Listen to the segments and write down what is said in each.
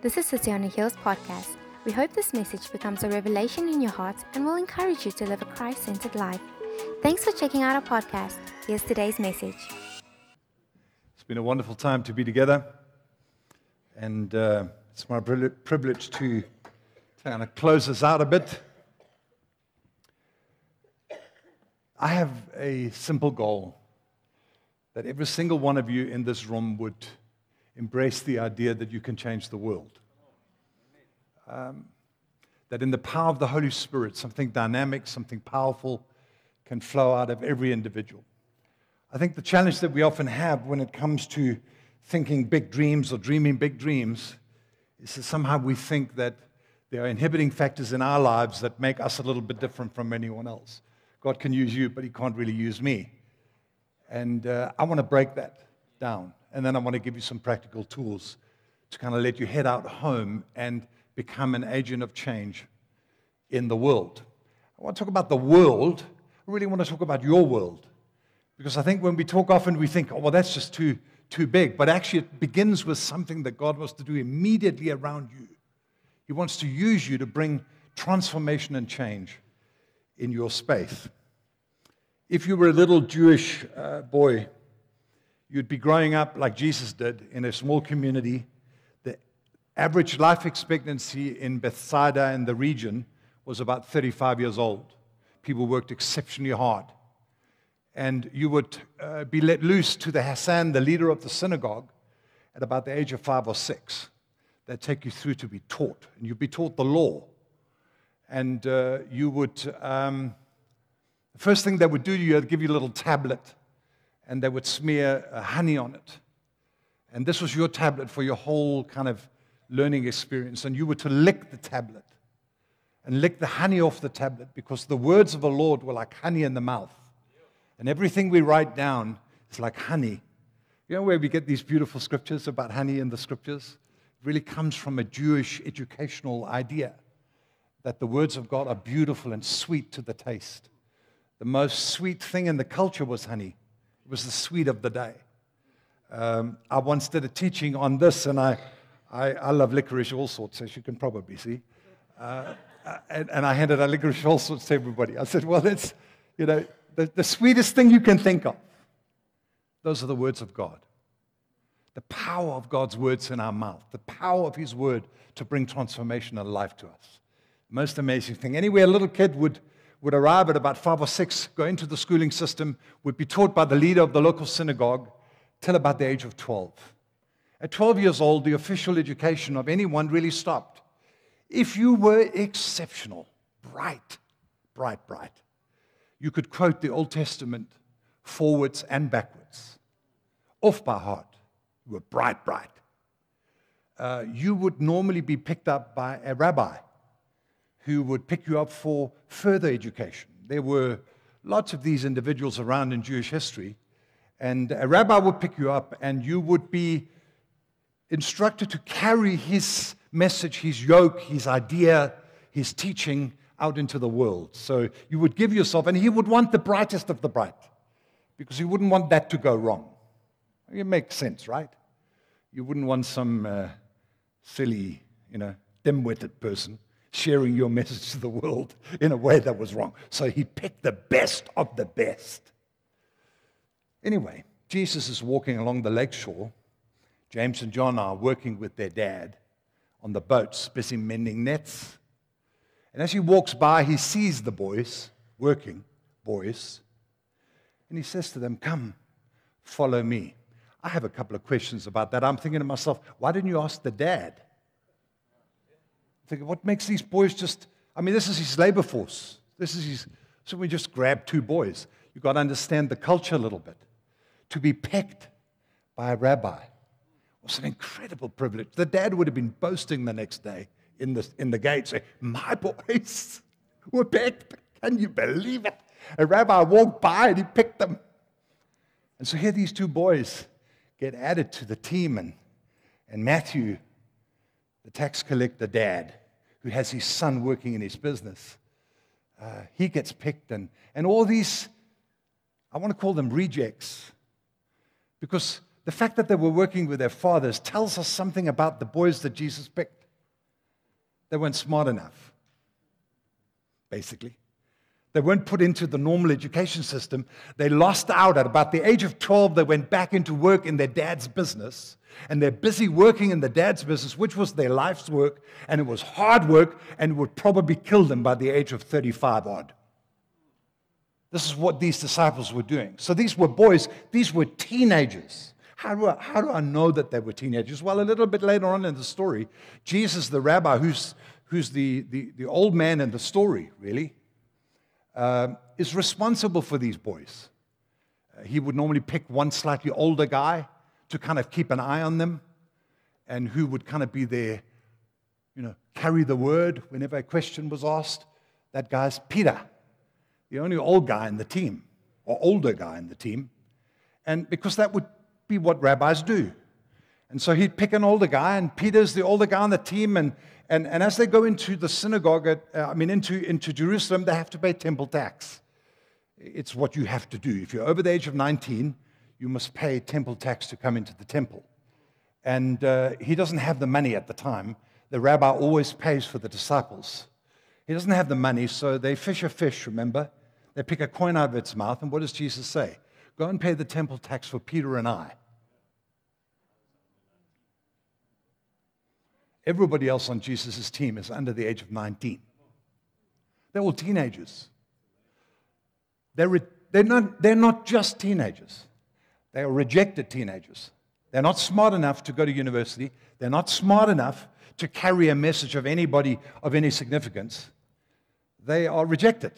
This is City on a Hills podcast. We hope this message becomes a revelation in your heart and will encourage you to live a Christ centered life. Thanks for checking out our podcast. Here's today's message. It's been a wonderful time to be together, and uh, it's my privilege to kind of close us out a bit. I have a simple goal that every single one of you in this room would embrace the idea that you can change the world. Um, that in the power of the Holy Spirit, something dynamic, something powerful can flow out of every individual. I think the challenge that we often have when it comes to thinking big dreams or dreaming big dreams is that somehow we think that there are inhibiting factors in our lives that make us a little bit different from anyone else. God can use you, but He can't really use me. And uh, I want to break that down. And then I want to give you some practical tools to kind of let you head out home and become an agent of change in the world. I want to talk about the world. I really want to talk about your world. Because I think when we talk often, we think, oh, well, that's just too, too big. But actually, it begins with something that God wants to do immediately around you. He wants to use you to bring transformation and change in your space. If you were a little Jewish uh, boy, you'd be growing up like Jesus did in a small community. The average life expectancy in Bethsaida and the region was about 35 years old. People worked exceptionally hard. And you would uh, be let loose to the hazzan, the leader of the synagogue, at about the age of five or six. They'd take you through to be taught, and you'd be taught the law. And uh, you would, um, the first thing they would do to you, they'd give you a little tablet and they would smear uh, honey on it. And this was your tablet for your whole kind of learning experience. And you were to lick the tablet and lick the honey off the tablet because the words of the Lord were like honey in the mouth. And everything we write down is like honey. You know where we get these beautiful scriptures about honey in the scriptures? It really comes from a Jewish educational idea that the words of God are beautiful and sweet to the taste. The most sweet thing in the culture was honey. It was the sweet of the day. Um, I once did a teaching on this, and I, I, I, love licorice all sorts, as you can probably see. Uh, and, and, I handed out licorice all sorts to everybody. I said, well, it's, you know, the, the sweetest thing you can think of. Those are the words of God. The power of God's words in our mouth, the power of His word to bring transformation and life to us. Most amazing thing. Anywhere a little kid would would arrive at about five or six, go into the schooling system, would be taught by the leader of the local synagogue till about the age of 12. At 12 years old, the official education of anyone really stopped. If you were exceptional, bright, bright, bright, you could quote the Old Testament forwards and backwards, off by heart. You were bright, bright. Uh, you would normally be picked up by a rabbi who would pick you up for further education. There were lots of these individuals around in Jewish history, and a rabbi would pick you up, and you would be instructed to carry his message, his yoke, his idea, his teaching out into the world. So you would give yourself, and he would want the brightest of the bright because he wouldn't want that to go wrong. It makes sense, right? You wouldn't want some uh, silly, you know, dim-witted person sharing your message to the world in a way that was wrong. So he picked the best of the best. Anyway, Jesus is walking along the lakeshore. James and John are working with their dad on the boats, busy mending nets. And as he walks by, he sees the boys working, boys, and he says to them, Come, follow me. I have a couple of questions about that. I'm thinking to myself, why didn't you ask the dad? Thinking, what makes these boys just, I mean, this is his labor force. This is his, so we just grab two boys. You've got to understand the culture a little bit. To be picked by a rabbi was an incredible privilege. The dad would have been boasting the next day in the, in the gate, My boys were picked. Can you believe it? A rabbi walked by and he picked them. And so here these two boys get added to the team, and, and Matthew the tax collector dad who has his son working in his business. Uh, he gets picked, and, and all these, I want to call them rejects, because the fact that they were working with their fathers tells us something about the boys that Jesus picked. They weren't smart enough, basically. They weren't put into the normal education system. They lost out at about the age of 12. They went back into work in their dad's business. And they're busy working in the dad's business, which was their life's work. And it was hard work and would probably kill them by the age of 35 odd. This is what these disciples were doing. So these were boys, these were teenagers. How do, I, how do I know that they were teenagers? Well, a little bit later on in the story, Jesus, the rabbi, who's, who's the, the, the old man in the story, really, uh, is responsible for these boys. Uh, he would normally pick one slightly older guy to kind of keep an eye on them and who would kind of be there, you know, carry the word whenever a question was asked. That guy's Peter, the only old guy in the team, or older guy in the team. And because that would be what rabbis do. And so he'd pick an older guy, and Peter's the older guy on the team. And, and, and as they go into the synagogue, at, uh, I mean, into, into Jerusalem, they have to pay temple tax. It's what you have to do. If you're over the age of 19, you must pay temple tax to come into the temple. And uh, he doesn't have the money at the time. The rabbi always pays for the disciples. He doesn't have the money, so they fish a fish, remember? They pick a coin out of its mouth, and what does Jesus say? Go and pay the temple tax for Peter and I. Everybody else on Jesus' team is under the age of 19. They're all teenagers. They're, re- they're, not, they're not just teenagers, they are rejected teenagers. They're not smart enough to go to university, they're not smart enough to carry a message of anybody of any significance. They are rejected.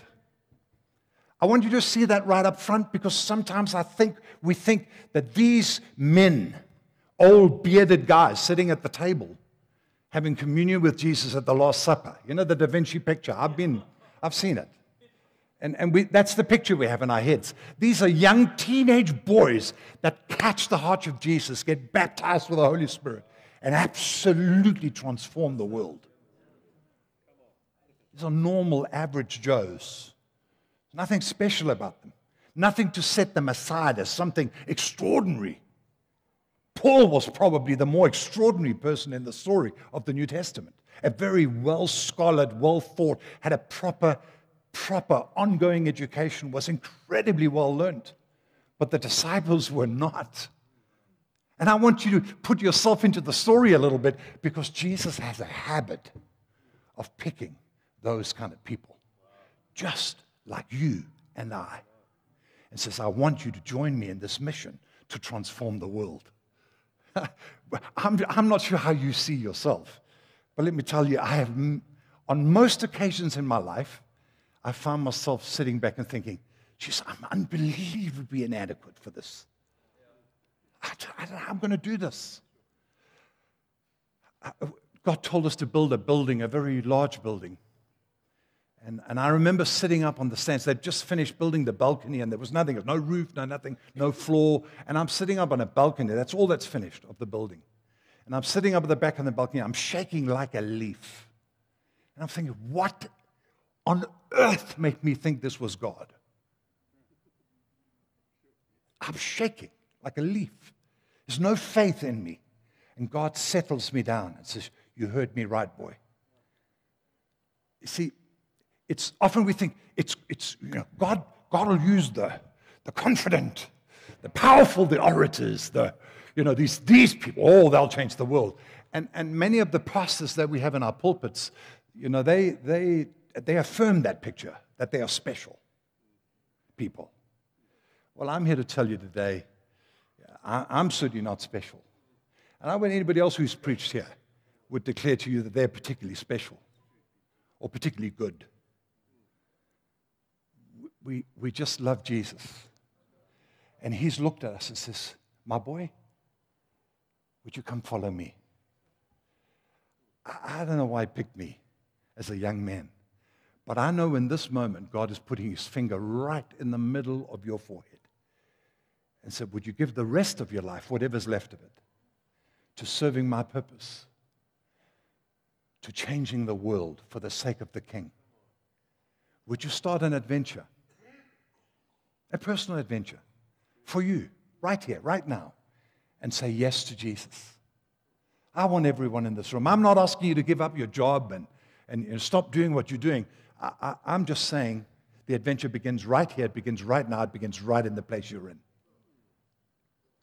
I want you to see that right up front because sometimes I think we think that these men, old bearded guys sitting at the table, having communion with Jesus at the Last Supper. You know the Da Vinci picture? I've been, I've seen it. And, and we, that's the picture we have in our heads. These are young teenage boys that catch the heart of Jesus, get baptized with the Holy Spirit, and absolutely transform the world. These are normal, average Joes. Nothing special about them. Nothing to set them aside as something extraordinary. Paul was probably the more extraordinary person in the story of the New Testament. A very well scholared, well thought, had a proper, proper ongoing education, was incredibly well learned. But the disciples were not. And I want you to put yourself into the story a little bit because Jesus has a habit of picking those kind of people. Just like you and I, and says, I want you to join me in this mission to transform the world. I'm, I'm not sure how you see yourself, but let me tell you, I have, on most occasions in my life, I found myself sitting back and thinking, geez, I'm unbelievably inadequate for this. I don't know how I'm going to do this. Uh, God told us to build a building, a very large building. And, and I remember sitting up on the stands. They'd just finished building the balcony, and there was nothing, no roof, no nothing, no floor. And I'm sitting up on a balcony. That's all that's finished of the building. And I'm sitting up at the back of the balcony. I'm shaking like a leaf. And I'm thinking, what on earth made me think this was God? I'm shaking like a leaf. There's no faith in me. And God settles me down and says, You heard me right, boy. You see, it's often we think it's, it's you know, God, God will use the, the confident, the powerful, the orators, the, you know, these, these people, oh, they'll change the world. And, and many of the pastors that we have in our pulpits, you know, they, they, they affirm that picture, that they are special people. Well, I'm here to tell you today, I, I'm certainly not special. And I want anybody else who's preached here would declare to you that they're particularly special or particularly good we, we just love Jesus. And he's looked at us and says, My boy, would you come follow me? I, I don't know why he picked me as a young man. But I know in this moment, God is putting his finger right in the middle of your forehead and said, Would you give the rest of your life, whatever's left of it, to serving my purpose, to changing the world for the sake of the king? Would you start an adventure? A personal adventure for you, right here, right now. and say yes to Jesus. I want everyone in this room. I'm not asking you to give up your job and, and know, stop doing what you're doing. I, I, I'm just saying the adventure begins right here. It begins right now. It begins right in the place you're in.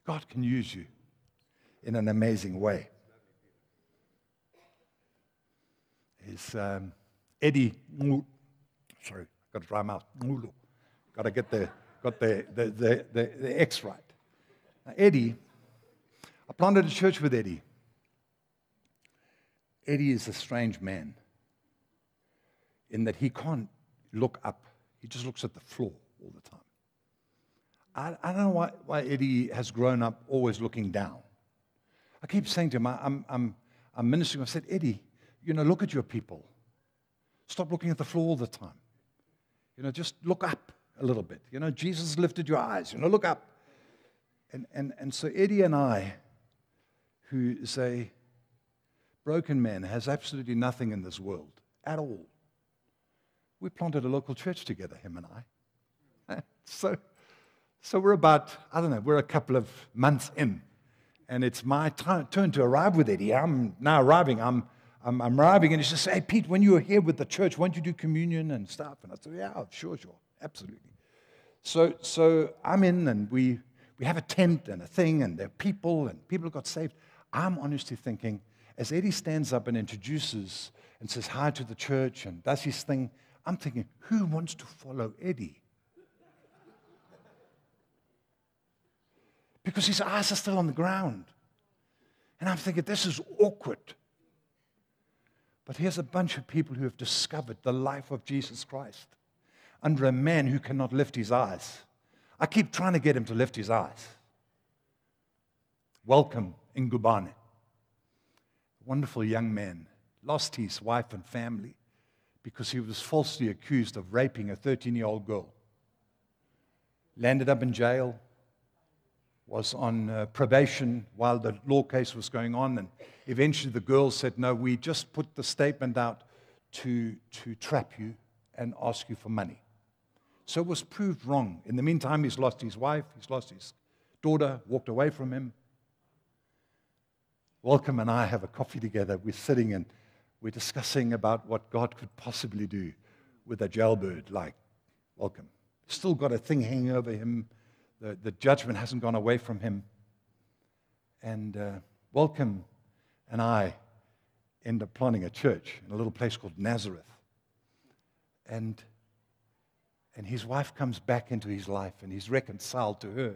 God can use you in an amazing way. Is um, Eddie, sorry, got to dry mouth, got to get the, got the, the, the, the, the X right. Now, Eddie, I planted a church with Eddie. Eddie is a strange man in that he can't look up, he just looks at the floor all the time. I, I don't know why, why Eddie has grown up always looking down. I keep saying to him, I'm, I'm, I'm ministering. I said, Eddie, you know, look at your people. Stop looking at the floor all the time. You know, just look up a little bit. You know, Jesus lifted your eyes. You know, look up. And, and, and so Eddie and I, who a broken man, has absolutely nothing in this world at all. We planted a local church together, him and I. so, so we're about, I don't know, we're a couple of months in. And it's my turn to arrive with Eddie. I'm now arriving. I'm, I'm, I'm arriving, and he says, Hey, Pete, when you were here with the church, won't you do communion and stuff? And I said, Yeah, sure, sure, absolutely. So, so I'm in, and we, we have a tent and a thing, and there are people, and people got saved. I'm honestly thinking, as Eddie stands up and introduces and says hi to the church and does his thing, I'm thinking, who wants to follow Eddie? because his eyes are still on the ground. And I'm thinking, this is awkward. But here's a bunch of people who have discovered the life of Jesus Christ under a man who cannot lift his eyes. I keep trying to get him to lift his eyes. Welcome Ngubane. Wonderful young man, lost his wife and family because he was falsely accused of raping a 13 year old girl. Landed up in jail, was on uh, probation while the law case was going on. And eventually the girl said, No, we just put the statement out to, to trap you and ask you for money. So it was proved wrong. In the meantime, he's lost his wife, he's lost his daughter, walked away from him. Welcome and I have a coffee together. We're sitting and we're discussing about what God could possibly do with a jailbird like Welcome. Still got a thing hanging over him the, the judgment hasn't gone away from him. And uh, Welcome and I end up planting a church in a little place called Nazareth. And, and his wife comes back into his life, and he's reconciled to her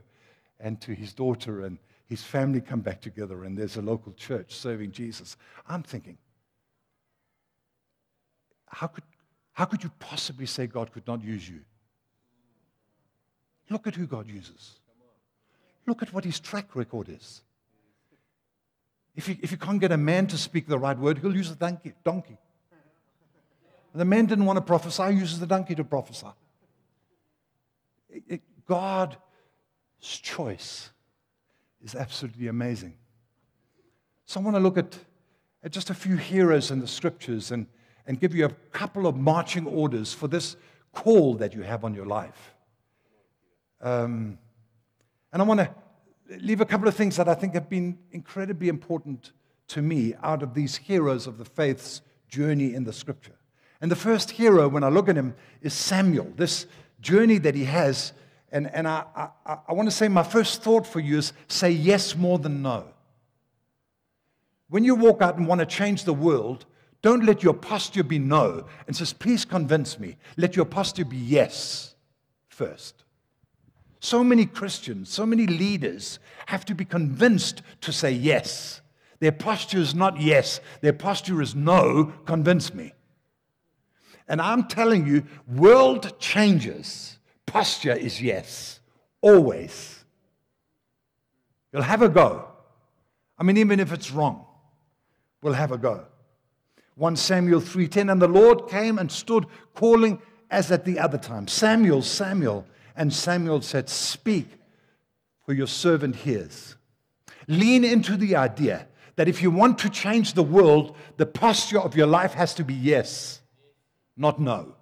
and to his daughter, and his family come back together, and there's a local church serving Jesus. I'm thinking, how could, how could you possibly say God could not use you? Look at who God uses. Look at what his track record is. If you, if you can't get a man to speak the right word, he'll use a donkey. donkey. The man didn't want to prophesy, he uses the donkey to prophesy. It, it, God's choice is absolutely amazing. So I want to look at, at just a few heroes in the scriptures and, and give you a couple of marching orders for this call that you have on your life. Um, and I want to leave a couple of things that I think have been incredibly important to me out of these heroes of the faith's journey in the scripture. And the first hero, when I look at him, is Samuel, this journey that he has. And, and I, I, I want to say my first thought for you is say yes more than no. When you walk out and want to change the world, don't let your posture be no and says, please convince me. Let your posture be yes first. So many Christians, so many leaders have to be convinced to say yes. Their posture is not yes, their posture is no, convince me. And I'm telling you, world changes. Posture is yes, always. You'll have a go. I mean, even if it's wrong, we'll have a go. 1 Samuel 3:10 and the Lord came and stood calling as at the other time Samuel Samuel and Samuel said, Speak, for your servant hears. Lean into the idea that if you want to change the world, the posture of your life has to be yes, not no.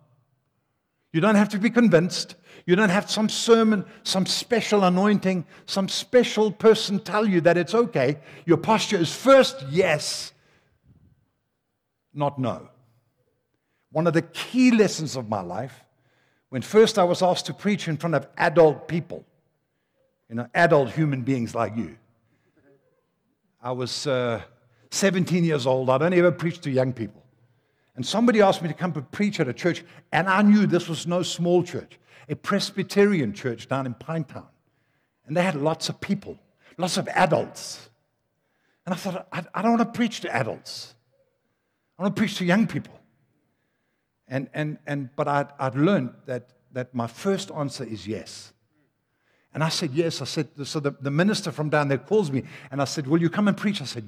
You don't have to be convinced. You don't have some sermon, some special anointing, some special person tell you that it's okay. Your posture is first yes, not no. One of the key lessons of my life, when first I was asked to preach in front of adult people, you know, adult human beings like you. I was uh, 17 years old. I'd only ever preached to young people. And somebody asked me to come and preach at a church, and I knew this was no small church, a Presbyterian church down in Pinetown. And they had lots of people, lots of adults. And I thought, I, I don't want to preach to adults. I want to preach to young people. And, and, and, but I'd, I'd learned that, that my first answer is yes. And I said, Yes. I said, So the, the minister from down there calls me and I said, Will you come and preach? I said,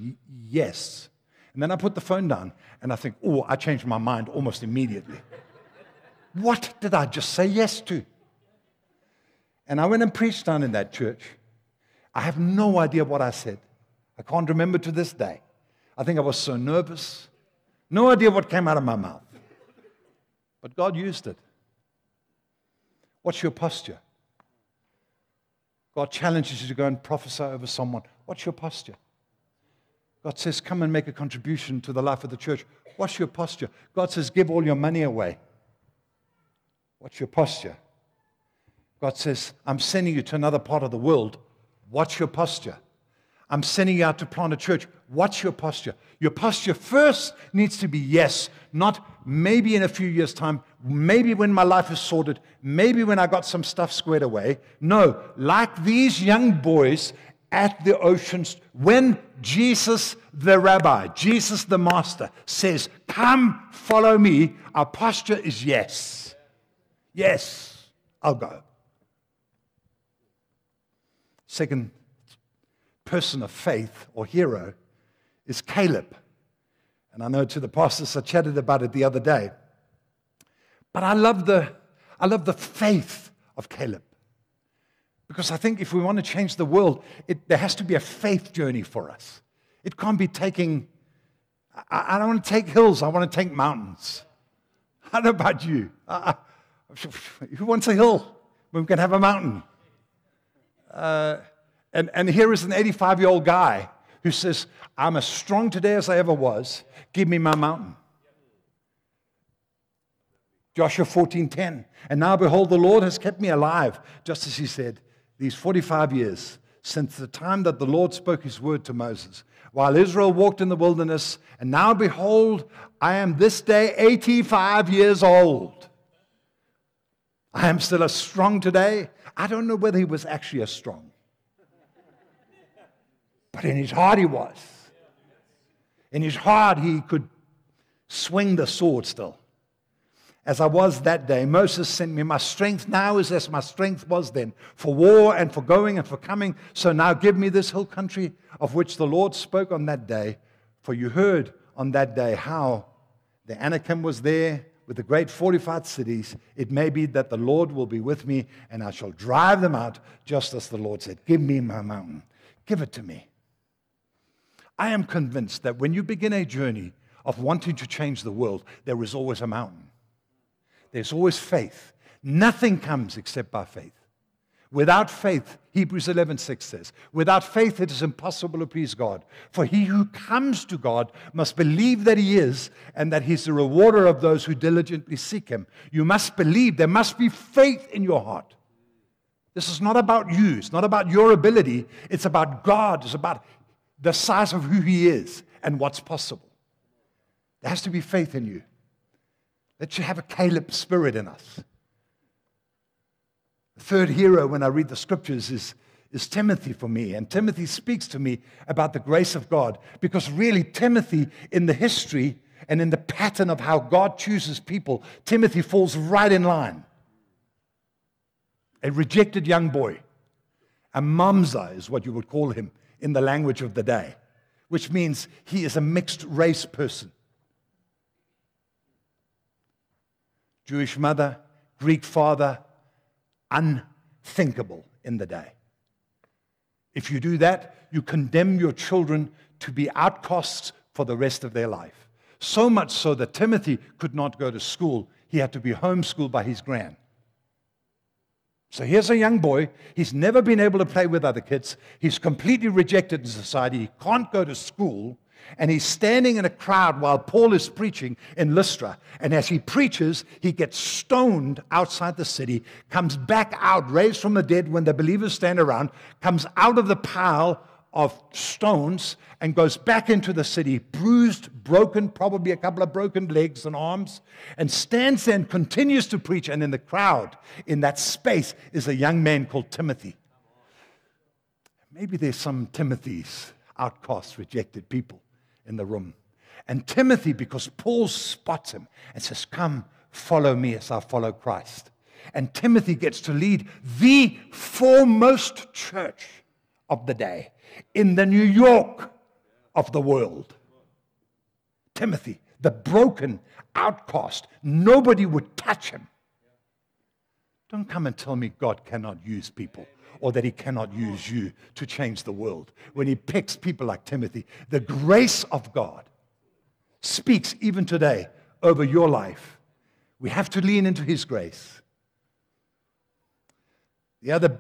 Yes. And then I put the phone down and I think, Oh, I changed my mind almost immediately. what did I just say yes to? And I went and preached down in that church. I have no idea what I said. I can't remember to this day. I think I was so nervous. No idea what came out of my mouth. But God used it. What's your posture? God challenges you to go and prophesy over someone. What's your posture? God says, Come and make a contribution to the life of the church. What's your posture? God says, Give all your money away. What's your posture? God says, I'm sending you to another part of the world. What's your posture? I'm sending you out to plant a church. What's your posture? Your posture first needs to be yes, not maybe in a few years' time, maybe when my life is sorted, maybe when I got some stuff squared away. No, like these young boys at the oceans, when Jesus the rabbi, Jesus the master says, Come, follow me, our posture is yes. Yes, I'll go. Second person of faith or hero is Caleb. And I know to the pastors, I chatted about it the other day. But I love the, I love the faith of Caleb. Because I think if we want to change the world, it, there has to be a faith journey for us. It can't be taking, I, I don't want to take hills, I want to take mountains. I don't know about you. Who wants a hill we can have a mountain? Uh, and, and here is an 85 year old guy who says, I'm as strong today as I ever was. Give me my mountain. Joshua 14:10. And now behold, the Lord has kept me alive, just as he said, these 45 years since the time that the Lord spoke his word to Moses, while Israel walked in the wilderness. And now behold, I am this day 85 years old. I am still as strong today. I don't know whether he was actually as strong. But in his heart, he was. In his heart, he could swing the sword still. As I was that day, Moses sent me. My strength now is as my strength was then, for war and for going and for coming. So now give me this hill country of which the Lord spoke on that day. For you heard on that day how the Anakim was there with the great fortified cities. It may be that the Lord will be with me, and I shall drive them out, just as the Lord said. Give me my mountain. Give it to me. I am convinced that when you begin a journey of wanting to change the world, there is always a mountain. There's always faith. Nothing comes except by faith. Without faith, Hebrews 11:6 says, without faith it is impossible to please God. For he who comes to God must believe that he is and that he's the rewarder of those who diligently seek him. You must believe, there must be faith in your heart. This is not about you, it's not about your ability, it's about God, it's about the size of who He is and what's possible. There has to be faith in you. Let you have a Caleb spirit in us. The third hero, when I read the scriptures, is, is Timothy for me. And Timothy speaks to me about the grace of God because really, Timothy, in the history and in the pattern of how God chooses people, Timothy falls right in line. A rejected young boy. A mamzer is what you would call him in the language of the day, which means he is a mixed race person. Jewish mother, Greek father, unthinkable in the day. If you do that, you condemn your children to be outcasts for the rest of their life. So much so that Timothy could not go to school. he had to be homeschooled by his gran. So here's a young boy. He's never been able to play with other kids. He's completely rejected in society. He can't go to school. And he's standing in a crowd while Paul is preaching in Lystra. And as he preaches, he gets stoned outside the city, comes back out, raised from the dead when the believers stand around, comes out of the pile of stones and goes back into the city, bruised, broken, probably a couple of broken legs and arms, and stands there and continues to preach. And in the crowd, in that space, is a young man called Timothy. Maybe there's some Timothys, outcasts, rejected people in the room. And Timothy, because Paul spots him and says, Come, follow me as I follow Christ. And Timothy gets to lead the foremost church of the day in the New York of the world. Timothy, the broken outcast, nobody would touch him. Don't come and tell me God cannot use people or that he cannot use you to change the world. When he picks people like Timothy, the grace of God speaks even today over your life. We have to lean into his grace. The other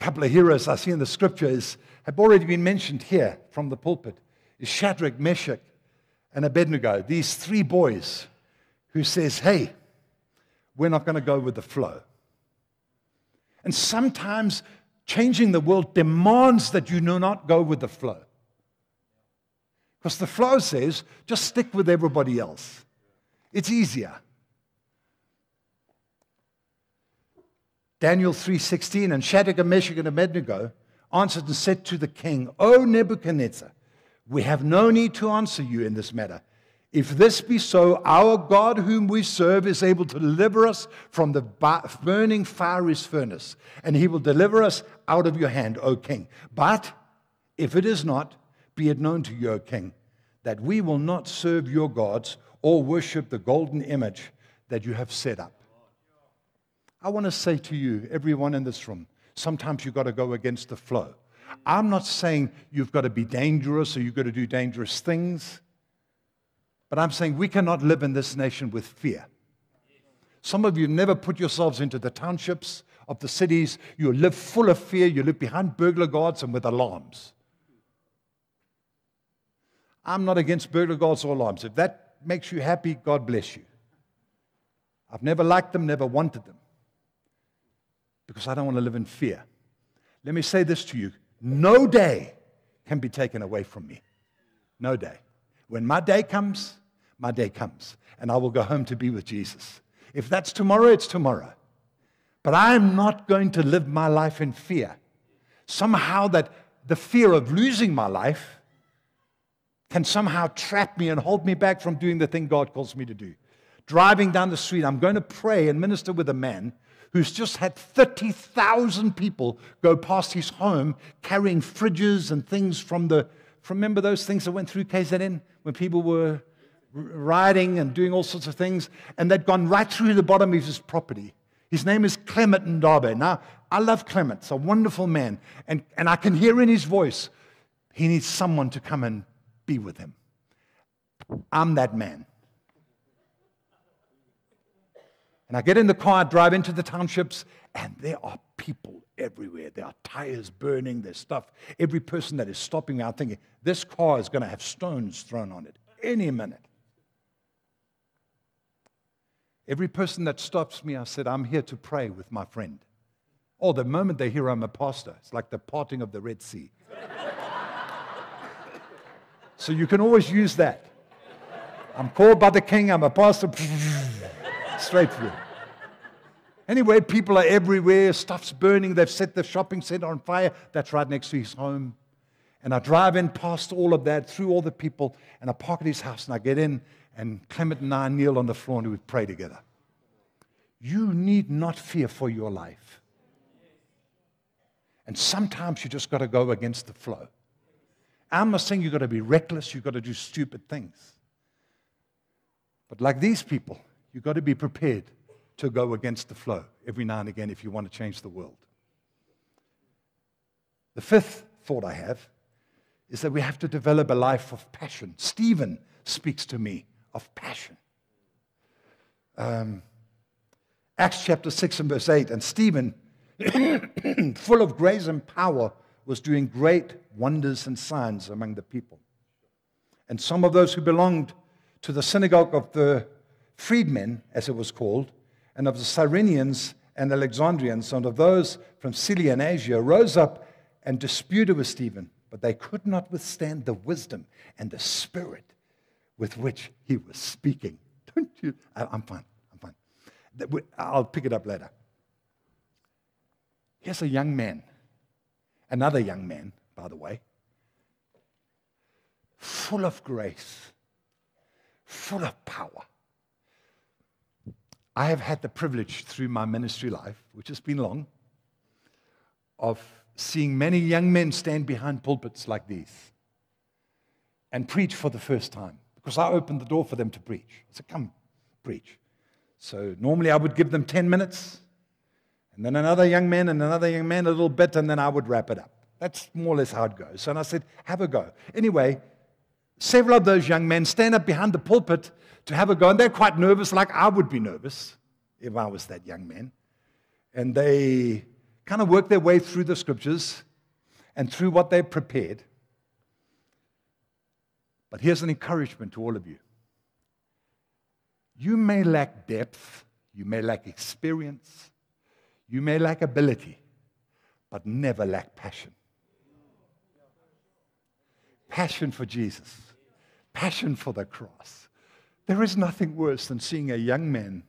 couple of heroes I see in the scriptures have already been mentioned here from the pulpit is Shadrach, Meshach, and Abednego, these three boys who says, hey, we're not going to go with the flow. And sometimes changing the world demands that you do not go with the flow. Because the flow says, just stick with everybody else. It's easier. Daniel 3:16 and Shadrach, Meshach, and Abednego answered and said to the king, O Nebuchadnezzar, we have no need to answer you in this matter. If this be so, our God, whom we serve, is able to deliver us from the burning fiery furnace, and he will deliver us out of your hand, O king. But if it is not, be it known to you, O king, that we will not serve your gods or worship the golden image that you have set up. I want to say to you, everyone in this room, sometimes you've got to go against the flow. I'm not saying you've got to be dangerous or you've got to do dangerous things, but I'm saying we cannot live in this nation with fear. Some of you never put yourselves into the townships of the cities. You live full of fear. You live behind burglar guards and with alarms. I'm not against burglar guards or alarms. If that makes you happy, God bless you. I've never liked them, never wanted them, because I don't want to live in fear. Let me say this to you no day can be taken away from me. No day. When my day comes, my day comes, and I will go home to be with Jesus. If that's tomorrow, it's tomorrow. But I am not going to live my life in fear. Somehow, that the fear of losing my life can somehow trap me and hold me back from doing the thing God calls me to do. Driving down the street, I'm going to pray and minister with a man who's just had 30,000 people go past his home carrying fridges and things from the. Remember those things that went through KZN when people were riding and doing all sorts of things, and they'd gone right through the bottom of his property. His name is Clement Ndabe. Now, I love Clement, He's a wonderful man, and, and I can hear in his voice he needs someone to come and be with him. I'm that man. And I get in the car, drive into the townships, and there are people everywhere. There are tires burning, there's stuff. Every person that is stopping me, I'm thinking, this car is going to have stones thrown on it any minute. Every person that stops me, I said, I'm here to pray with my friend. Oh, the moment they hear I'm a pastor, it's like the parting of the Red Sea. so you can always use that. I'm called by the king, I'm a pastor. Straight through. Anyway, people are everywhere. Stuff's burning. They've set the shopping center on fire. That's right next to his home. And I drive in past all of that, through all the people, and I park at his house, and I get in, and Clement and I kneel on the floor, and we pray together. You need not fear for your life. And sometimes you just got to go against the flow. I'm not saying you've got to be reckless, you've got to do stupid things. But like these people, You've got to be prepared to go against the flow every now and again if you want to change the world. The fifth thought I have is that we have to develop a life of passion. Stephen speaks to me of passion. Um, Acts chapter 6 and verse 8. And Stephen, full of grace and power, was doing great wonders and signs among the people. And some of those who belonged to the synagogue of the freedmen, as it was called, and of the Cyrenians and Alexandrians, and of those from Cilicia and Asia, rose up and disputed with Stephen, but they could not withstand the wisdom and the spirit with which he was speaking. Don't you? I'm fine. I'm fine. I'll pick it up later. Here's a young man, another young man, by the way, full of grace, full of power. I have had the privilege through my ministry life, which has been long, of seeing many young men stand behind pulpits like these and preach for the first time because I opened the door for them to preach. I said, Come, preach. So normally I would give them 10 minutes, and then another young man and another young man a little bit, and then I would wrap it up. That's more or less how it goes. And I said, Have a go. Anyway, several of those young men stand up behind the pulpit to have a go, and they're quite nervous, like I would be nervous if I was that young man. And they kind of work their way through the scriptures and through what they've prepared. But here's an encouragement to all of you. You may lack depth, you may lack experience, you may lack ability, but never lack passion. Passion for Jesus, passion for the cross. There is nothing worse than seeing a young man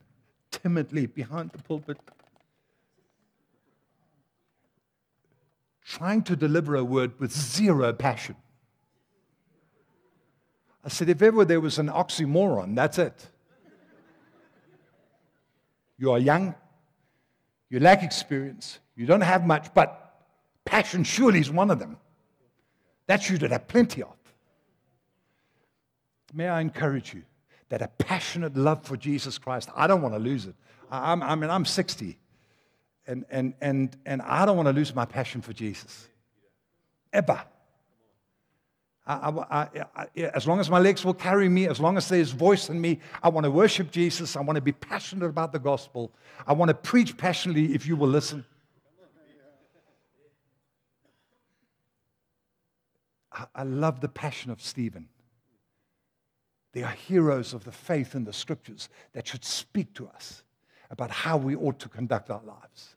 timidly behind the pulpit trying to deliver a word with zero passion. I said, if ever there was an oxymoron, that's it. You are young, you lack experience, you don't have much, but passion surely is one of them. That you should have plenty of. May I encourage you that a passionate love for Jesus Christ, I don't want to lose it. I, I mean, I'm 60 and, and, and, and I don't want to lose my passion for Jesus. Ever. I, I, I, as long as my legs will carry me, as long as there's voice in me, I want to worship Jesus. I want to be passionate about the gospel. I want to preach passionately if you will listen. I love the passion of Stephen. They are heroes of the faith in the scriptures that should speak to us about how we ought to conduct our lives.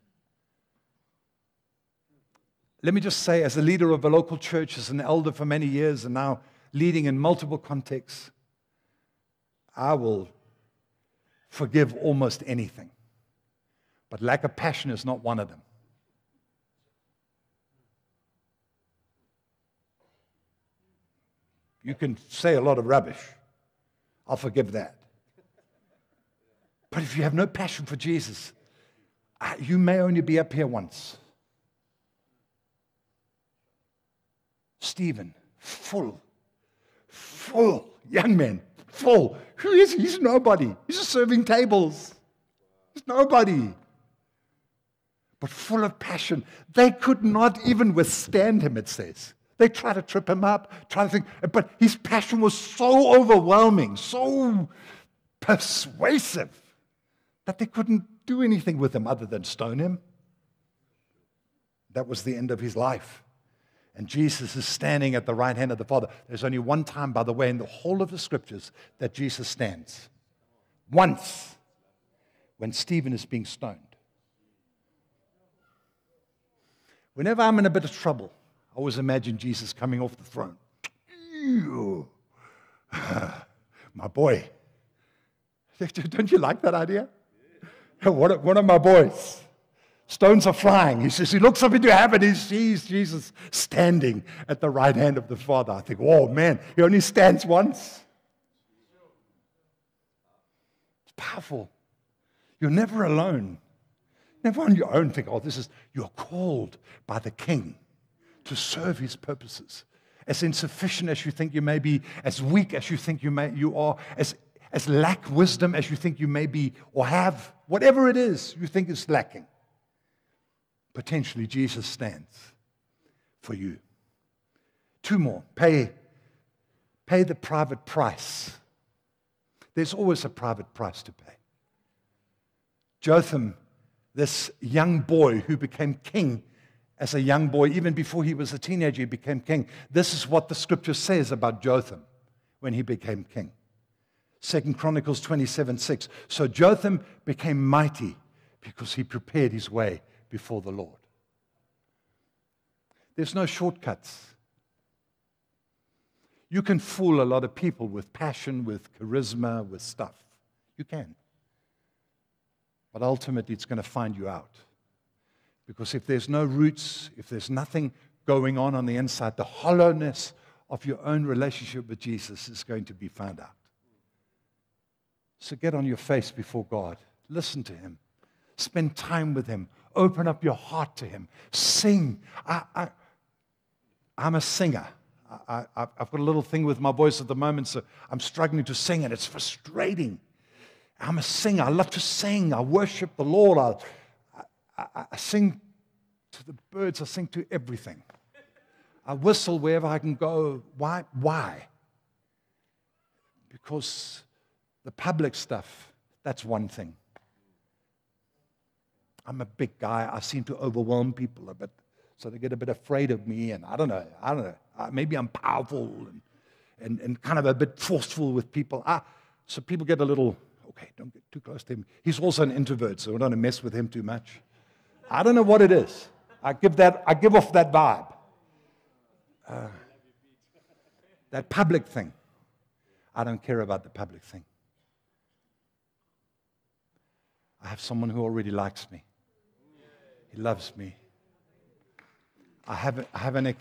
Let me just say, as a leader of a local church, as an elder for many years, and now leading in multiple contexts, I will forgive almost anything. But lack of passion is not one of them. You can say a lot of rubbish. I'll forgive that. But if you have no passion for Jesus, you may only be up here once. Stephen, full, full, young man, full. Who is he? He's nobody. He's just serving tables. He's nobody. But full of passion. They could not even withstand him, it says. They tried to trip him up, try to think, but his passion was so overwhelming, so persuasive, that they couldn't do anything with him other than stone him. That was the end of his life. And Jesus is standing at the right hand of the Father. There's only one time, by the way, in the whole of the scriptures that Jesus stands. Once, when Stephen is being stoned. Whenever I'm in a bit of trouble, I always imagine Jesus coming off the throne. my boy. Don't you like that idea? One of my boys. Stones are flying. He says, he looks up into heaven, he sees Jesus standing at the right hand of the Father. I think, oh man, he only stands once. It's powerful. You're never alone. Never on your own think, oh, this is, you're called by the King to serve his purposes. As insufficient as you think you may be, as weak as you think you, may, you are, as, as lack wisdom as you think you may be or have, whatever it is you think is lacking potentially Jesus stands for you. Two more. Pay, pay the private price. There's always a private price to pay. Jotham, this young boy who became king as a young boy, even before he was a teenager, he became king. This is what the scripture says about Jotham when he became king. Second Chronicles 27 6. So Jotham became mighty because he prepared his way before the Lord. There's no shortcuts. You can fool a lot of people with passion, with charisma, with stuff. You can. But ultimately, it's going to find you out. Because if there's no roots, if there's nothing going on on the inside, the hollowness of your own relationship with Jesus is going to be found out. So get on your face before God. Listen to Him. Spend time with Him. Open up your heart to Him. Sing. I, I, I'm a singer. I, have got a little thing with my voice at the moment, so I'm struggling to sing, and it's frustrating. I'm a singer. I love to sing. I worship the Lord. I, I, I sing to the birds. I sing to everything. I whistle wherever I can go. Why? Why? Because the public stuff, that's one thing. I'm a big guy. I seem to overwhelm people a bit. So they get a bit afraid of me. And I don't know. I don't know. Maybe I'm powerful and, and, and kind of a bit forceful with people. Ah, so people get a little, okay, don't get too close to him. He's also an introvert, so we don't want to mess with him too much. I don't know what it is. I give, that, I give off that vibe. Uh, that public thing. I don't care about the public thing. I have someone who already likes me. He loves me. I have, I have an,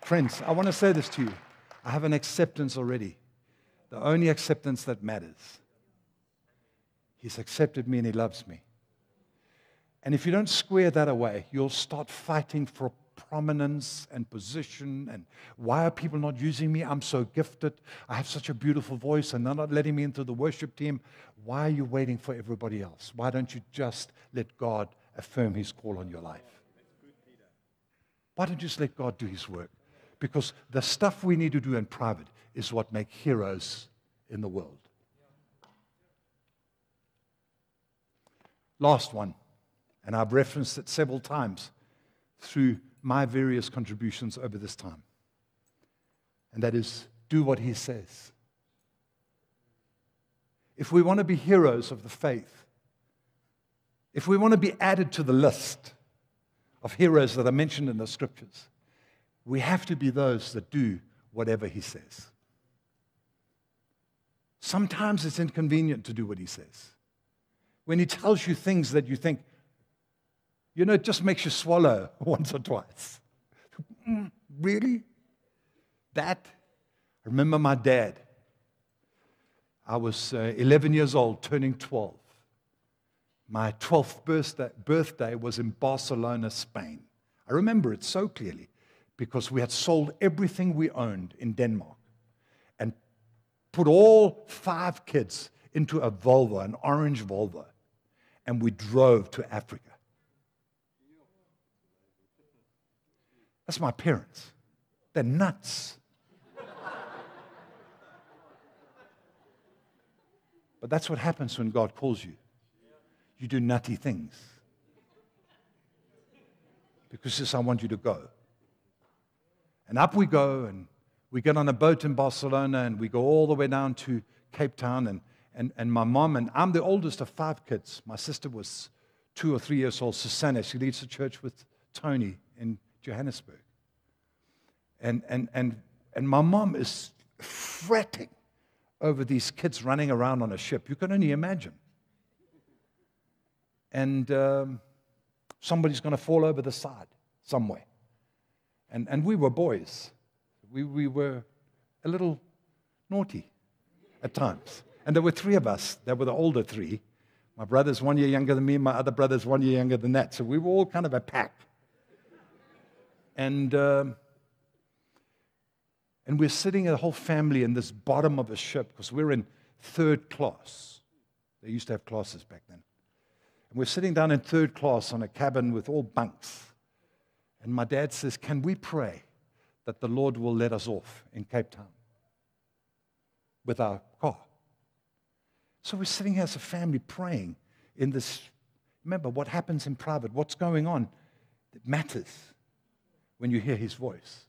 friends, I want to say this to you. I have an acceptance already. The only acceptance that matters. He's accepted me and he loves me. And if you don't square that away, you'll start fighting for prominence and position. And why are people not using me? I'm so gifted. I have such a beautiful voice, and they're not letting me into the worship team. Why are you waiting for everybody else? Why don't you just let God affirm his call on your life? Why don't you just let God do his work? Because the stuff we need to do in private is what make heroes in the world. Last one, and I've referenced it several times through my various contributions over this time. And that is do what he says. If we want to be heroes of the faith, if we want to be added to the list, of heroes that are mentioned in the scriptures, we have to be those that do whatever he says. Sometimes it's inconvenient to do what he says. When he tells you things that you think, you know, it just makes you swallow once or twice. Mm, really? That? I remember my dad. I was uh, 11 years old, turning 12 my 12th birthday, birthday was in Barcelona, Spain. I remember it so clearly because we had sold everything we owned in Denmark and put all five kids into a Volvo, an orange Volvo, and we drove to Africa. That's my parents. They're nuts. but that's what happens when God calls you you do nutty things. Because this, I want you to go. And up we go, and we get on a boat in Barcelona, and we go all the way down to Cape Town. And, and, and my mom, and I'm the oldest of five kids. My sister was two or three years old, Susanna. She leads the church with Tony in Johannesburg. And, and, and, and my mom is fretting over these kids running around on a ship. You can only imagine and um, somebody's going to fall over the side somewhere. And, and we were boys. We, we were a little naughty at times. And there were three of us. There were the older three. My brother's one year younger than me, my other brother's one year younger than that. So we were all kind of a pack. And, um, and we're sitting, a whole family, in this bottom of a ship because we're in third class. They used to have classes back then. And we're sitting down in third class on a cabin with all bunks. And my dad says, Can we pray that the Lord will let us off in Cape Town with our car? So we're sitting here as a family praying in this Remember, what happens in private, what's going on, it matters when you hear his voice.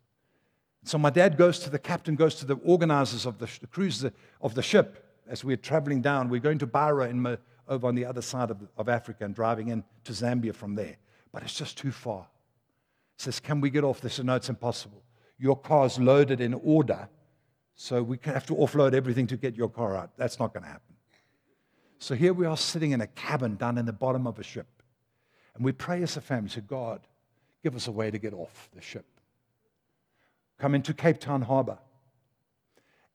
So my dad goes to the captain, goes to the organizers of the, the cruise of the ship as we're traveling down. We're going to Beira in, over on the other side of, of Africa and driving in to Zambia from there. But it's just too far. Says, Can we get off? This? No, it's impossible. Your car's loaded in order, so we have to offload everything to get your car out. That's not going to happen. So here we are sitting in a cabin down in the bottom of a ship. And we pray as a family, say, God, give us a way to get off the ship. Come into Cape Town Harbor.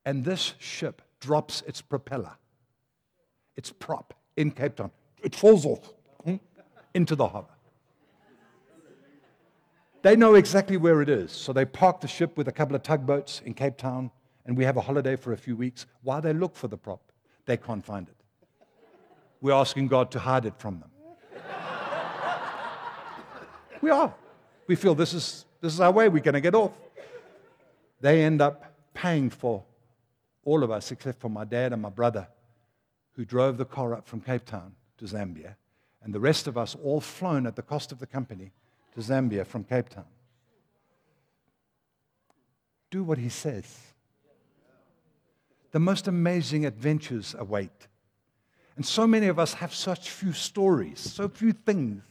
And this ship drops its propeller, its prop in Cape Town. It falls off hmm, into the harbor. They know exactly where it is. So they park the ship with a couple of tugboats in Cape Town, and we have a holiday for a few weeks. While they look for the prop, they can't find it. We're asking God to hide it from them. we are. We feel this is, this is our way, we're going to get off. They end up paying for all of us, except for my dad and my brother, who drove the car up from Cape Town to Zambia, and the rest of us all flown at the cost of the company to Zambia from Cape Town. Do what he says. The most amazing adventures await. And so many of us have such few stories, so few things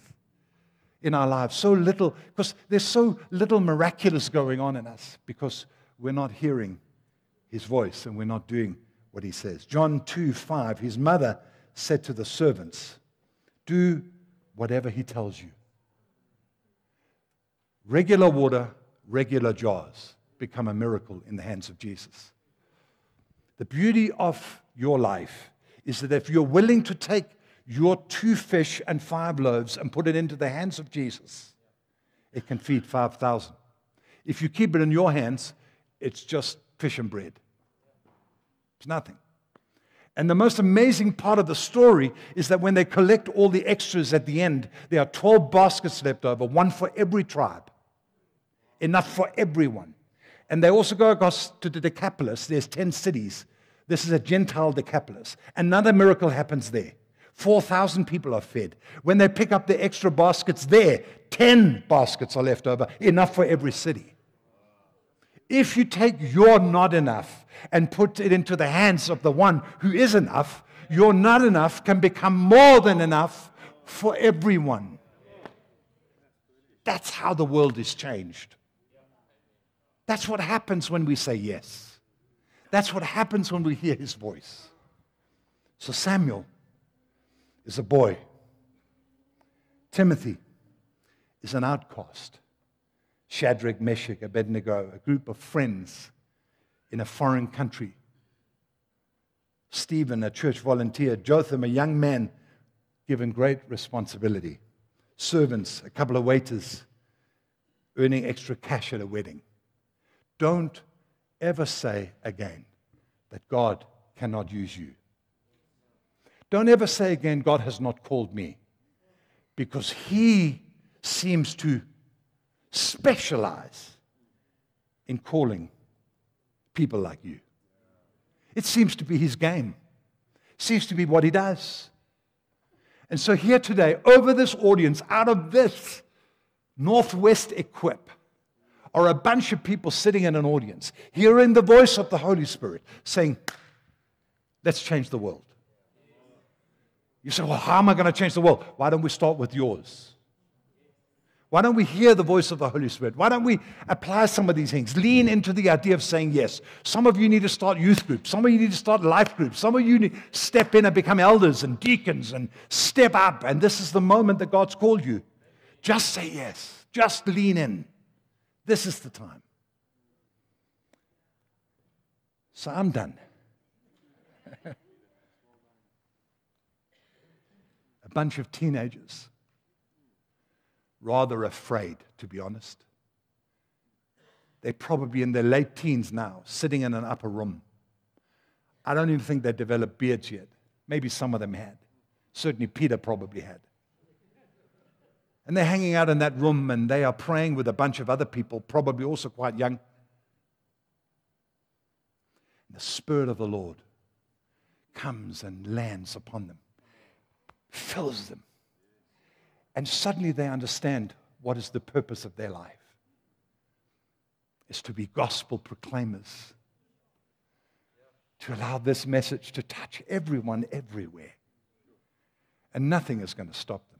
in our lives, so little, because there's so little miraculous going on in us because we're not hearing his voice and we're not doing what he says. John 2 5, his mother said to the servants, Do whatever he tells you. Regular water, regular jars become a miracle in the hands of Jesus. The beauty of your life is that if you're willing to take your two fish and five loaves and put it into the hands of Jesus, it can feed 5,000. If you keep it in your hands, it's just fish and bread. It's nothing. And the most amazing part of the story is that when they collect all the extras at the end, there are 12 baskets left over, one for every tribe, enough for everyone. And they also go across to the Decapolis. There's 10 cities. This is a Gentile Decapolis. Another miracle happens there. 4,000 people are fed. When they pick up the extra baskets there, 10 baskets are left over, enough for every city. If you take your not enough and put it into the hands of the one who is enough, your not enough can become more than enough for everyone. That's how the world is changed. That's what happens when we say yes. That's what happens when we hear his voice. So Samuel is a boy. Timothy is an outcast. Shadrach, Meshach, Abednego, a group of friends in a foreign country. Stephen, a church volunteer. Jotham, a young man given great responsibility. Servants, a couple of waiters earning extra cash at a wedding. Don't ever say again that God cannot use you. Don't ever say again, God has not called me. Because He seems to specialize in calling people like you. It seems to be his game, seems to be what he does. And so, here today, over this audience, out of this Northwest Equip, are a bunch of people sitting in an audience, hearing the voice of the Holy Spirit saying, Let's change the world. You say, Well, how am I going to change the world? Why don't we start with yours? Why don't we hear the voice of the Holy Spirit? Why don't we apply some of these things? Lean into the idea of saying yes. Some of you need to start youth groups. Some of you need to start life groups. Some of you need to step in and become elders and deacons and step up. And this is the moment that God's called you. Just say yes. Just lean in. This is the time. So I'm done. Bunch of teenagers rather afraid, to be honest. They're probably in their late teens now, sitting in an upper room. I don't even think they developed beards yet. Maybe some of them had. Certainly, Peter probably had. And they're hanging out in that room and they are praying with a bunch of other people, probably also quite young. And the Spirit of the Lord comes and lands upon them, fills them And suddenly they understand what is the purpose of their life is to be gospel proclaimers, to allow this message to touch everyone everywhere. And nothing is going to stop them.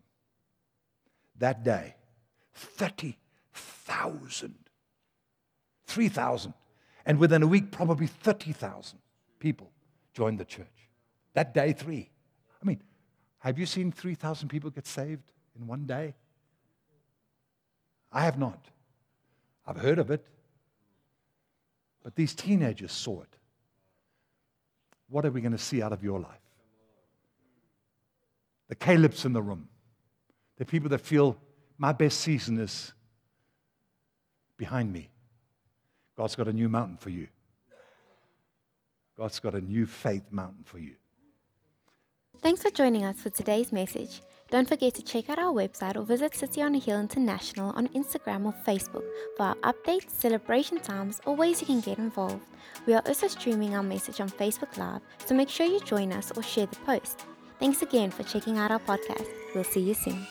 That day, 30,000, 3,000, and within a week, probably 30,000 people joined the church. That day, three. I mean, have you seen 3,000 people get saved in one day? I have not. I've heard of it. But these teenagers saw it. What are we going to see out of your life? The Caleb's in the room. The people that feel my best season is behind me. God's got a new mountain for you. God's got a new faith mountain for you. Thanks for joining us for today's message. Don't forget to check out our website or visit City on a Hill International on Instagram or Facebook for our updates, celebration times, or ways you can get involved. We are also streaming our message on Facebook Live, so make sure you join us or share the post. Thanks again for checking out our podcast. We'll see you soon.